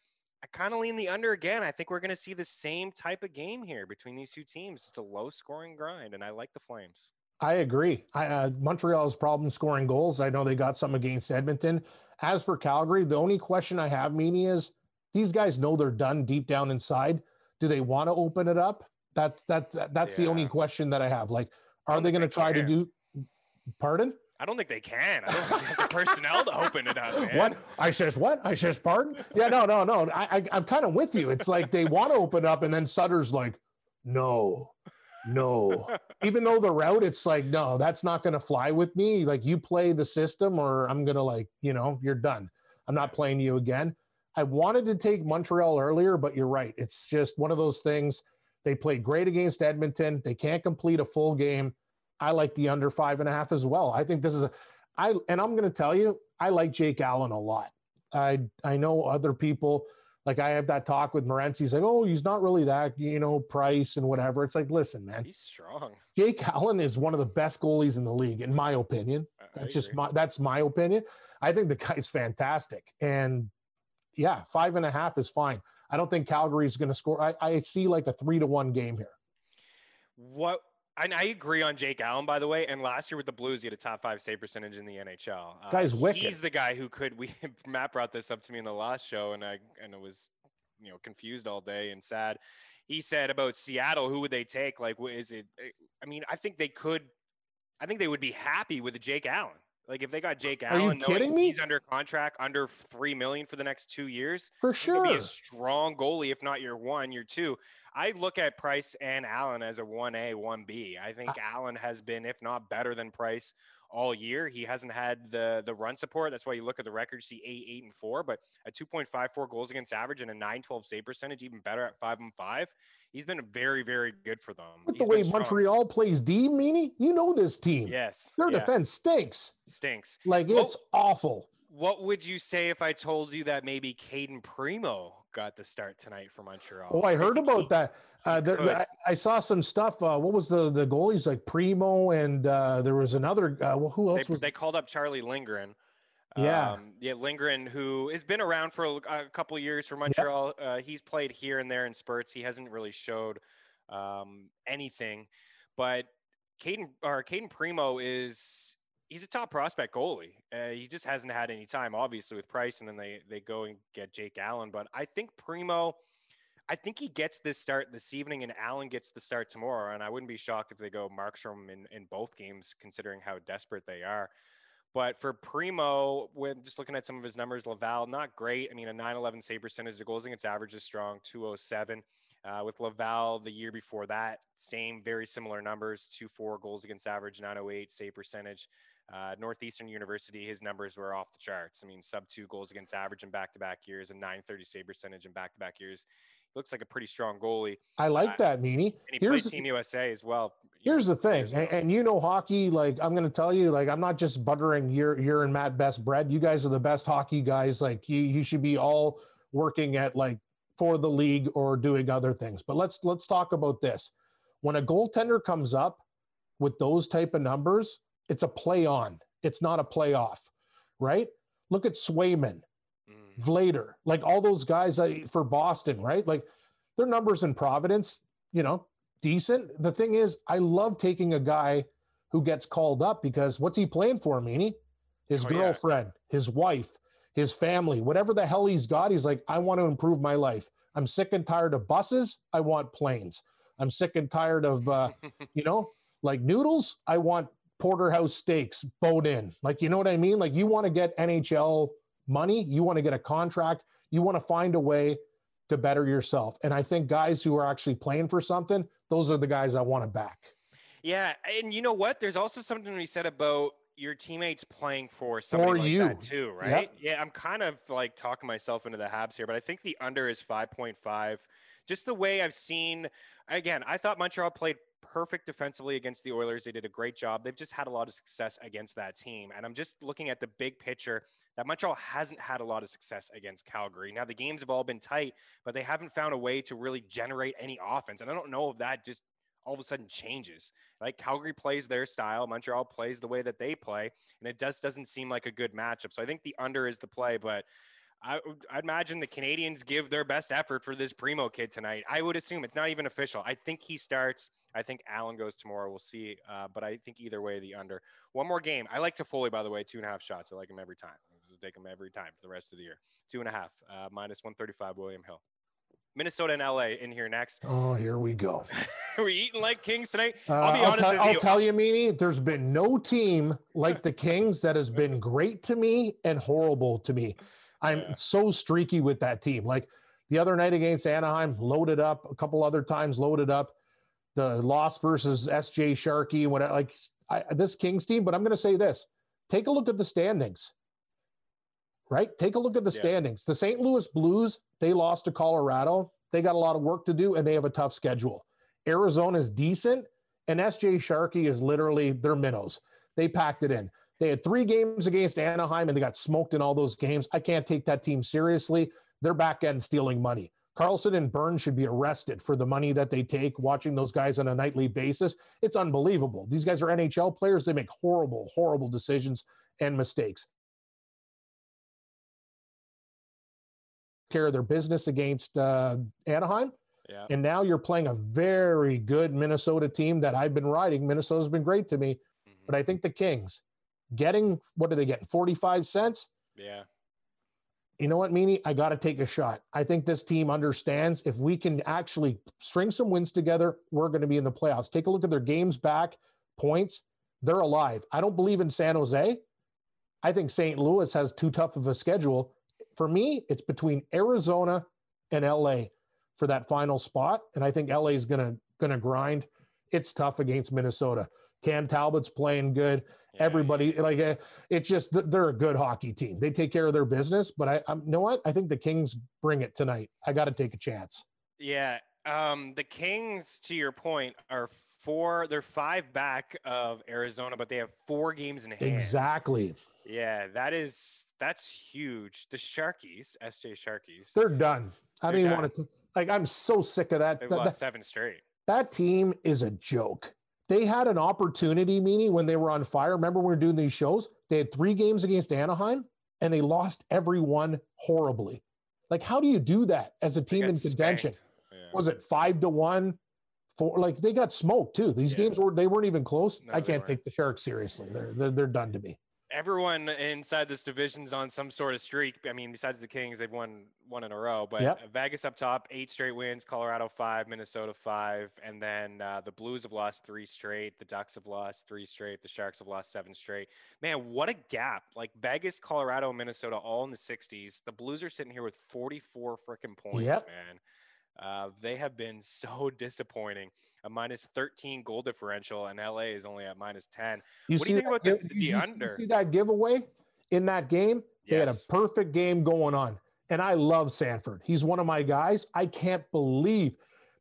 I kind of lean the under again. I think we're going to see the same type of game here between these two teams. It's a low scoring grind, and I like the Flames. I agree. I, uh, Montreal's problem scoring goals. I know they got some against Edmonton. As for Calgary, the only question I have, Meaney, is these guys know they're done deep down inside. Do they want to open it up? That's that's that's yeah. the only question that I have. Like, are they going to try to do? Pardon? I don't think they can. I don't think have the personnel to open it up, man. What? I says what? I says pardon? Yeah, no, no, no. I, I I'm kind of with you. It's like they want to open up, and then Sutter's like, no, no. Even though the route, it's like, no, that's not going to fly with me. Like you play the system, or I'm gonna like, you know, you're done. I'm not playing you again. I wanted to take Montreal earlier, but you're right. It's just one of those things. They played great against Edmonton. They can't complete a full game. I like the under five and a half as well. I think this is a, I and I'm going to tell you, I like Jake Allen a lot. I I know other people like I have that talk with Morency. He's like, oh, he's not really that, you know, price and whatever. It's like, listen, man, he's strong. Jake Allen is one of the best goalies in the league, in my opinion. I, that's just my that's my opinion. I think the guy's fantastic. And yeah, five and a half is fine. I don't think Calgary is going to score. I, I see like a three to one game here. What and I agree on Jake Allen, by the way. And last year with the Blues, he had a top five save percentage in the NHL. Uh, Guy's wicked. He's the guy who could. We *laughs* Matt brought this up to me in the last show, and I and it was you know confused all day and sad. He said about Seattle, who would they take? Like, is it? I mean, I think they could. I think they would be happy with Jake Allen. Like if they got Jake Are Allen, you kidding me? He's under contract, under three million for the next two years. For sure, be a strong goalie. If not your one, your two. I look at Price and Allen as a one A, one B. I uh think I, Allen has been, if not better than Price, all year. He hasn't had the the run support. That's why you look at the record, see eight, eight, and four, but a 2.54 goals against average and a 912 save percentage, even better at five and five. He's been very, very good for them. With the way Montreal plays D, Meaney, you know this team. Yes. Their yeah. defense stinks. Stinks. Like it's awful. What would you say if I told you that maybe Cayden Primeau got the start tonight for Montreal? Oh, I heard about that. Uh, there, I, I, saw some stuff. Uh, what was the the goalies like Primeau and uh, there was another. Uh, well, who else they, was? They called up Charlie Lindgren. Yeah, um, yeah, Lindgren, who has been around for a, a couple years for Montreal. Yep. Uh, he's played here and there in spurts. He hasn't really showed um, anything, but Cayden or Cayden Primeau is he's a top prospect goalie. Uh, he just hasn't had any time, obviously, with Price, and then they they go and get Jake Allen. But I think Primeau, I think he gets this start this evening, and Allen gets the start tomorrow. And I wouldn't be shocked if they go Markstrom in in both games, considering how desperate they are. But for Primeau, when just looking at some of his numbers, Laval, not great. I mean, a 911 save percentage, the goals against average is strong, 207. Uh, with Laval the year before that, same, very similar numbers, 2 4 goals against average, 908 save percentage. Uh, Northeastern University, his numbers were off the charts. I mean, sub two goals against average in back to back years and 930 save percentage in back to back years. He looks like a pretty strong goalie. I like uh, that, Meaney. And he here's played Team USA as well. Here's the thing, and, and, you know hockey. Like I'm going to tell you, like I'm not just buttering your your and Matt best bread. You guys are the best hockey guys. Like you, you should be all working at like for the league or doing other things. But let's let's talk about this. When a goaltender comes up with those type of numbers, it's a play on. It's not a playoff, right? Look at Swayman, mm. Vladar, like all those guys for Boston, right? Like their numbers in Providence, you know, decent. The thing is, I love taking a guy who gets called up because what's he playing for, Meaney? His oh, girlfriend, yeah. his wife, his family, whatever the hell he's got. He's like, I want to improve my life. I'm sick and tired of buses. I want planes. I'm sick and tired of, uh, *laughs* you know, like noodles. I want porterhouse steaks bowed in. Like, you know what I mean? Like, you want to get NHL money, you want to get a contract, you want to find a way to better yourself. And I think guys who are actually playing for something, those are the guys I want to back. Yeah, and you know what? There's also something we said about your teammates playing for somebody for like you. that too, right? Yep. Yeah, I'm kind of like talking myself into the Habs here, but I think the under is 5.5. Just the way I've seen, again, I thought Montreal played perfect defensively against the Oilers. They did a great job. They've just had a lot of success against that team. And I'm just looking at the big picture that Montreal hasn't had a lot of success against Calgary. Now, the games have all been tight, but they haven't found a way to really generate any offense. And I don't know if that just all of a sudden changes. Like Calgary plays their style, Montreal plays the way that they play, and it just doesn't seem like a good matchup. So I think the under is the play, but I, I'd imagine the Canadiens give their best effort for this Primeau kid tonight. I would assume it's not even official. I think he starts. I think Allen goes tomorrow. We'll see. Uh, but I think either way, the under. One more game. I like Toffoli, by the way, two and a half shots. I like him every time. This is take him every time for the rest of the year. Two and a half, uh, minus 135, William Hill. Minnesota and LA in here next. Oh, here we go. *laughs* Are we eating like Kings tonight? Uh, I'll be honest with I'll you. I'll tell you, Meaney, there's been no team like the Kings that has been great to me and horrible to me. I'm yeah. so streaky with that team. Like the other night against Anaheim, loaded up. A couple other times, loaded up. The loss versus SJ Sharkey, when I, like I, this Kings team. But I'm going to say this: take a look at the standings. Right, take a look at the yeah. standings. The St. Louis Blues they lost to Colorado. They got a lot of work to do, and they have a tough schedule. Arizona is decent, and SJ Sharkey is literally their minnows. They packed it in. They had three games against Anaheim, and they got smoked in all those games. I can't take that team seriously they're back end stealing money. Karlsson and Burns should be arrested for the money that they take watching those guys on a nightly basis. It's unbelievable. These guys are NHL players. They make horrible, horrible decisions and mistakes. Care of their business against uh, Anaheim. Yeah. And now you're playing a very good Minnesota team that I've been riding. Minnesota's been great to me. Mm-hmm. But I think the Kings getting, what are they getting? 45 cents? Yeah you know what, Meaney? I got to take a shot. I think this team understands if we can actually string some wins together, we're going to be in the playoffs. Take a look at their games back, points. They're alive. I don't believe in San Jose. I think St. Louis has too tough of a schedule. For me, it's between Arizona and LA for that final spot. And I think LA is going to going to grind. It's tough against Minnesota. Cam Talbot's playing good. Yeah, Everybody like uh, it's just they're a good hockey team. They take care of their business. But I, I'm, you know what? I think the Kings bring it tonight. I got to take a chance. Yeah, um, the Kings, to your point, are four. They're five back of Arizona, but they have four games in hand. Exactly. Yeah, that is that's huge. The Sharkies, SJ Sharkies, they're done. I don't even want to. Like, I'm so sick of that. They've that, lost that, seven straight. That team is a joke they had an opportunity, meaning when they were on fire. Remember when we were doing these shows? They had three games against Anaheim and they lost every one horribly. Like, how do you do that as a team in contention? Yeah. Was it five to one? Four, like they got smoked too. These yeah. games were they weren't even close. No, I can't take the Sharks seriously. They're, they're they're done to me everyone inside this division's on some sort of streak. I mean, besides the Kings, they've won one in a row. But yep. Vegas up top, eight straight wins. Colorado five, Minnesota five, and then uh, the Blues have lost three straight. The Ducks have lost three straight. The Sharks have lost seven straight. Man, what a gap! Like Vegas, Colorado, Minnesota, all in the 60s. The Blues are sitting here with 44 freaking points, yep. man. Uh, they have been *laughs* so disappointing. A minus 13 goal differential, and LA is only at minus 10. You what do you think about the, the under? see that giveaway in that game? They had a perfect game going on. And I love Sanford. He's one of my guys. I can't believe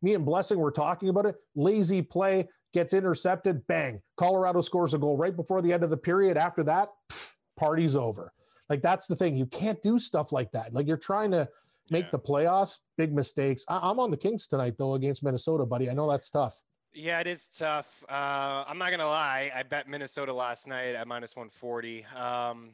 me and Blessing were talking about it. Lazy play gets intercepted, bang. Colorado scores a goal right before the end of the period. After that, pff, party's over. Like that's the thing. You can't do stuff like that. Like you're trying to make yeah. the playoffs, big mistakes. I, am on the Kings tonight though against Minnesota, buddy. I know that's tough. Yeah, it is tough. Uh, I'm not gonna lie. I bet Minnesota last night at minus 140. Um,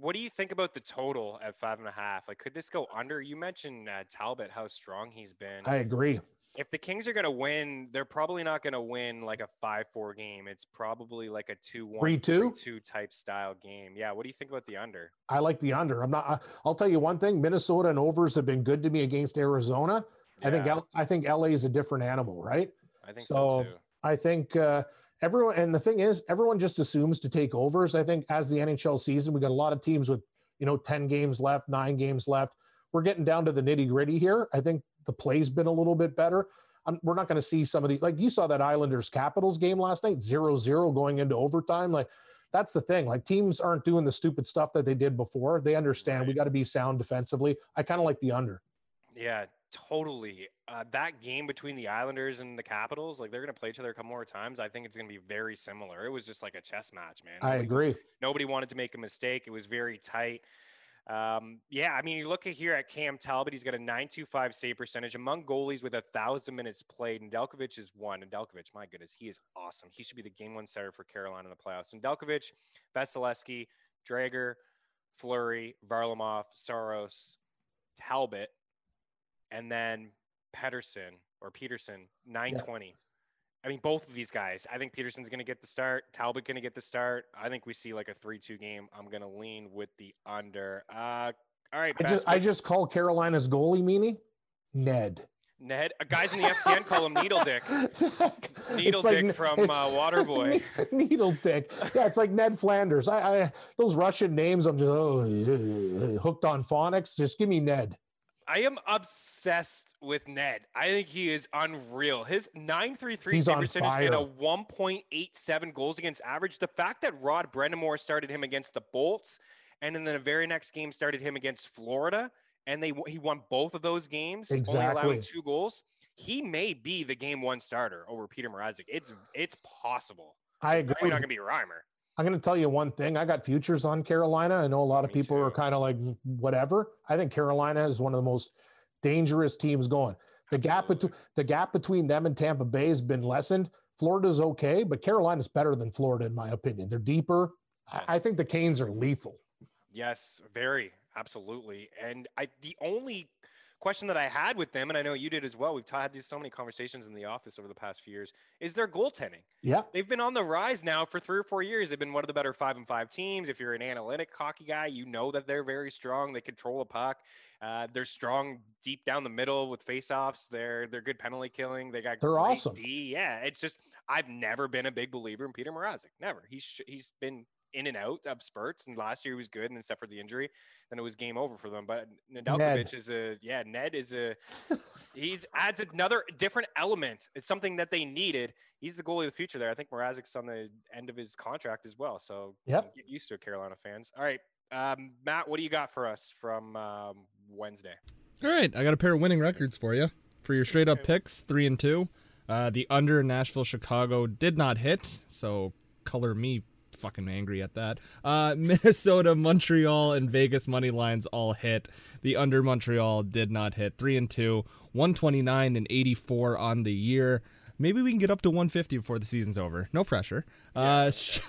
what do you think about the total at five and a half? Like, could this go under? You mentioned uh, Talbot, how strong he's been. I agree if the Kings are going to win, they're probably not going to win like a 5 4 game. It's probably like a 2 1 2 type style game. Yeah. What do you think about the under? I like the under. I'm not, I'll tell you one thing Minnesota and overs have been good to me against Arizona. Yeah. I think, I think LA is a different animal, right? I think so, so too. I think, uh, everyone, and the thing is, everyone just assumes to take overs. I think as the NHL season, we got a lot of teams with, you know, 10 games left, nine games left. We're getting down to the nitty gritty here. I think the play's been a little bit better. I'm, we're not going to see some of the like you saw that Islanders Capitals game last night, zero zero going into overtime. Like that's the thing. Like teams aren't doing the stupid stuff that they did before. They understand right. we got to be sound defensively. I kind of like the under. Yeah, totally. Uh, that game between the Islanders and the Capitals, like they're going to play each other a couple more times. I think it's going to be very similar. It was just like a chess match, man. Nobody, I agree. Nobody wanted to make a mistake. It was very tight. Um, yeah, I mean, you look at here at Cam Talbot, he's got a 925 save percentage among goalies with a thousand minutes played. And Delkovich is one. And Delkovich, my goodness, he is awesome. He should be the game one setter for Carolina in the playoffs. And Delkovich, Vasilevskiy, Driedger, Fleury, Varlamov, Saros, Talbot, and then Pedersen or Peterson, 920. Yeah. I mean, both of these guys. I think Peterson's going to get the start. Talbot going to get the start. I think we see like a three-two game. I'm going to lean with the under. Uh, all right. I just I just call Carolina's goalie Meaney Ned. Ned, uh, guys in the FTN call him Needle Dick. *laughs* Needle Dick like, from uh, Waterboy. *laughs* Needle Dick. Yeah, it's like Ned Flanders. I, I those Russian names. I'm just oh, hooked on phonics. Just give me Ned. I am obsessed with Ned. I think he is unreal. His 933 save percentage and a 1.87 goals against average. The fact that Rod Brind'Amour started him against the Bolts and then the very next game started him against Florida and they he won both of those games, exactly. only allowing two goals. He may be the game one starter over Peter Mrazek. It's it's possible. I it's agree. Not going to be Reimer. I'm going to tell you one thing. I got futures on Carolina. I know a lot of Me people too. are kind of like whatever. I think Carolina is one of the most dangerous teams going. The Absolutely. gap between the gap between them and Tampa Bay has been lessened. Florida's okay, but Carolina's better than Florida in my opinion. They're deeper. Yes. I, I think the Canes are lethal. Yes, very absolutely. And I the only question that I had with them, and I know you did as well. We've had these so many conversations in the office over the past few years. Is their goaltending? Yeah, they've been on the rise now for three or four years. They've been one of the better five and five teams. If you're an analytic hockey guy, you know that they're very strong. They control a puck. Uh, they're strong deep down the middle with faceoffs. They're they're good penalty killing. They got they're awesome. D. Yeah, it's just I've never been a big believer in Peter Mrazek. Never. He's he's been in and out of spurts. And last year he was good, and then suffered the injury, then it was game over for them. But Nedeljkovic Ned. is a yeah, Ned is a he's adds another different element. It's something that they needed. He's the goalie of the future there. I think Mrazek's on the end of his contract as well. So yeah, get used to it, Carolina fans. All right, um, Matt, what do you got for us from um, Wednesday? All right, I got a pair of winning records for you for your straight up picks, three and two. Uh, the under Nashville Chicago did not hit, so color me fucking angry at that. Uh, *laughs* Minnesota, Montreal, and Vegas money lines all hit. The under Montreal did not hit. Three and two, 129 and 84 on the year. Maybe we can get up to 150 before the season's over. No pressure. Yeah. Uh, *laughs* sh-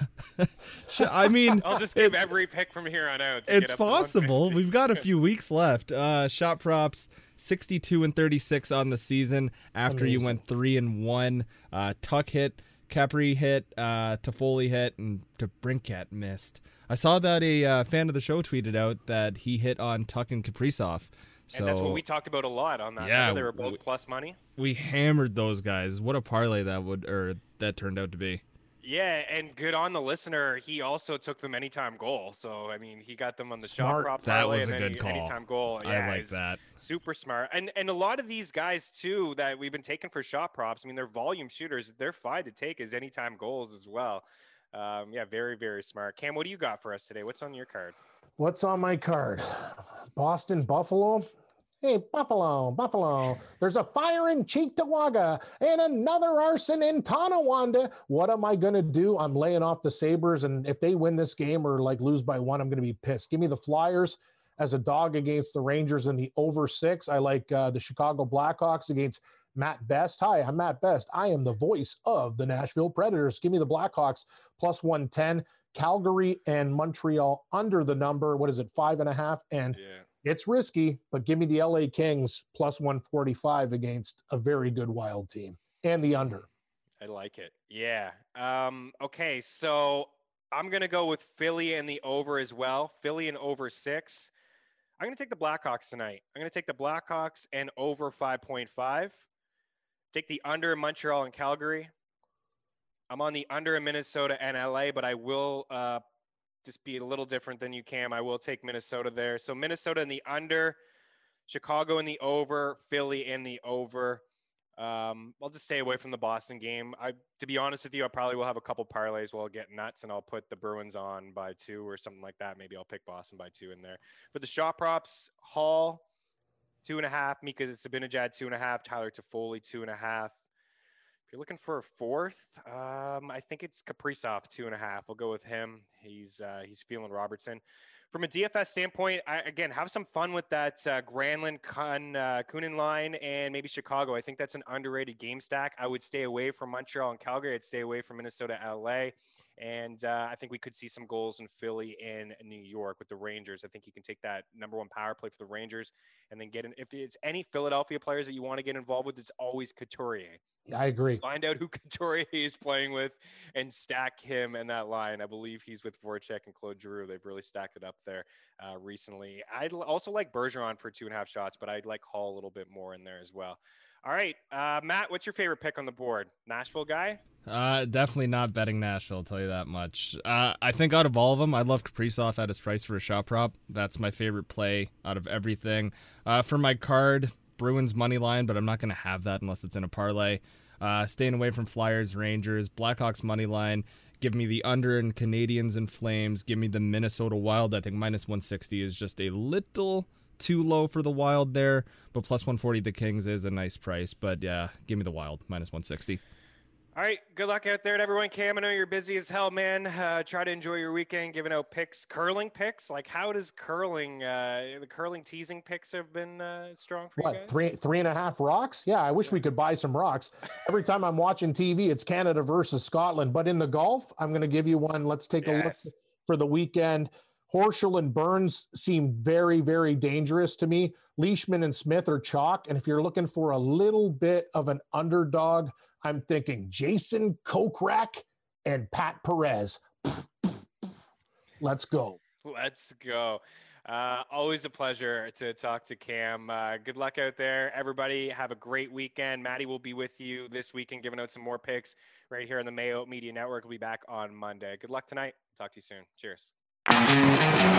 sh- I mean, I'll just give every pick from here on out. it's possible. We've got a few *laughs* weeks left. Uh, shot props 62 and 36 on the season after Amazing. you went three and one. Uh, Tuch hit Capri hit, uh, Toffoli hit, and DeBrincat missed. I saw that a uh, fan of the show tweeted out that he hit on Tuch and Kaprizov. So, and that's what we talked about a lot on that. Yeah, they were both we, plus money. We hammered those guys. What a parlay that would or that turned out to be. Yeah, and good on the listener. He also took them anytime goal. So I mean, he got them on the smart. shot prop. That was a good any, call. Anytime goal. Yeah, I like that. Super smart. And and a lot of these guys too that we've been taking for shot props. I mean, they're volume shooters. They're fine to take as anytime goals as well. Um, yeah, very very smart. Cam, what do you got for us today? What's on your card? What's on my card? Boston Buffalo. Hey, Buffalo, Buffalo, there's a fire in Cheektowaga and another arson in Tonawanda. What am I going to do? I'm laying off the Sabres. And if they win this game or like lose by one, I'm going to be pissed. Give me the Flyers as a dog against the Rangers in the over six. I like uh, the Chicago Blackhawks against Matt Best. Hi, I'm Matt Best. I am the voice of the Nashville Predators. Give me the Blackhawks plus 110. Calgary and Montreal under the number. What is it? Five and a half. And yeah it's risky, but give me the LA Kings plus 145 against a very good wild team and the under. I like it. Yeah. Um, okay. So I'm going to go with Philly and the over as well. Philly and over six. I'm going to take the Blackhawks tonight. I'm going to take the Blackhawks and over 5.5. Take the under in Montreal and Calgary. I'm on the under in Minnesota and LA, but I will uh, just be a little different than you, Cam. I will take Minnesota there. So Minnesota in the under, Chicago in the over, Philly in the over. Um, I'll just stay away from the Boston game. I, to be honest with you, I probably will have a couple parlays while get nuts, and I'll put the Bruins on by two or something like that. Maybe I'll pick Boston by two in there. For the shot props, Hall two and a half, Mika Zibanejad two and a half, Tyler Toffoli two and a half, you're looking for a fourth, um, I think it's Kaprizov two and a half. We'll go with him. He's uh, he's feeling Robertson. From a DFS standpoint, I, again have some fun with that uh, Granlund, Kun, uh, Kunin line, and maybe Chicago. I think that's an underrated game stack. I would stay away from Montreal and Calgary. I'd stay away from Minnesota, LA. And uh, I think we could see some goals in Philly and New York with the Rangers. I think he can take that number one power play for the Rangers and then get in. If it's any Philadelphia players that you want to get involved with, it's always Couturier. I agree. Find out who *laughs* Couturier is playing with and stack him in that line. I believe he's with Voracek and Claude Giroux. They've really stacked it up there uh, recently. I'd also like Bergeron for two and a half shots, but I'd like Hall a little bit more in there as well. All right, uh, Matt, what's your favorite pick on the board? Nashville guy? Uh, definitely not betting Nashville. I'll tell you that much. Uh, I think out of all of them, I love Kaprizov at his price for a shot prop. That's my favorite play out of everything. Uh, for my card, Bruins money line, but I'm not to have that unless it's in a parlay. Uh, staying away from Flyers, Rangers, Blackhawks money line. Give me the under and Canadiens and Flames. Give me the Minnesota Wild. I think minus 160 is just a little too low for the Wild there, but plus 140 the Kings is a nice price. But yeah, give me the Wild minus 160. All right. Good luck out there to everyone. Cam, I know you're busy as hell, man. Uh, try to enjoy your weekend giving out picks, curling picks. Like, how does curling, uh, the curling teasing picks have been uh, strong for what, you guys? Three, three and a half rocks? Yeah, I wish we could buy some rocks. Every *laughs* time I'm watching TV, it's Canada versus Scotland. But in the golf, I'm going to give you one. Let's take yes. a look for the weekend. Horschel and Burns seem very, very dangerous to me. Leishman and Smith are chalk. And if you're looking for a little bit of an underdog, I'm thinking Jason Kokrak and Pat Perez. Let's go. Let's go. Uh, always a pleasure to talk to Cam. Uh, good luck out there, everybody. Have a great weekend. Maddie will be with you this weekend, giving out some more picks right here on the Mayo Media Network. We'll be back on Monday. Good luck tonight. Talk to you soon. Cheers. Thank you.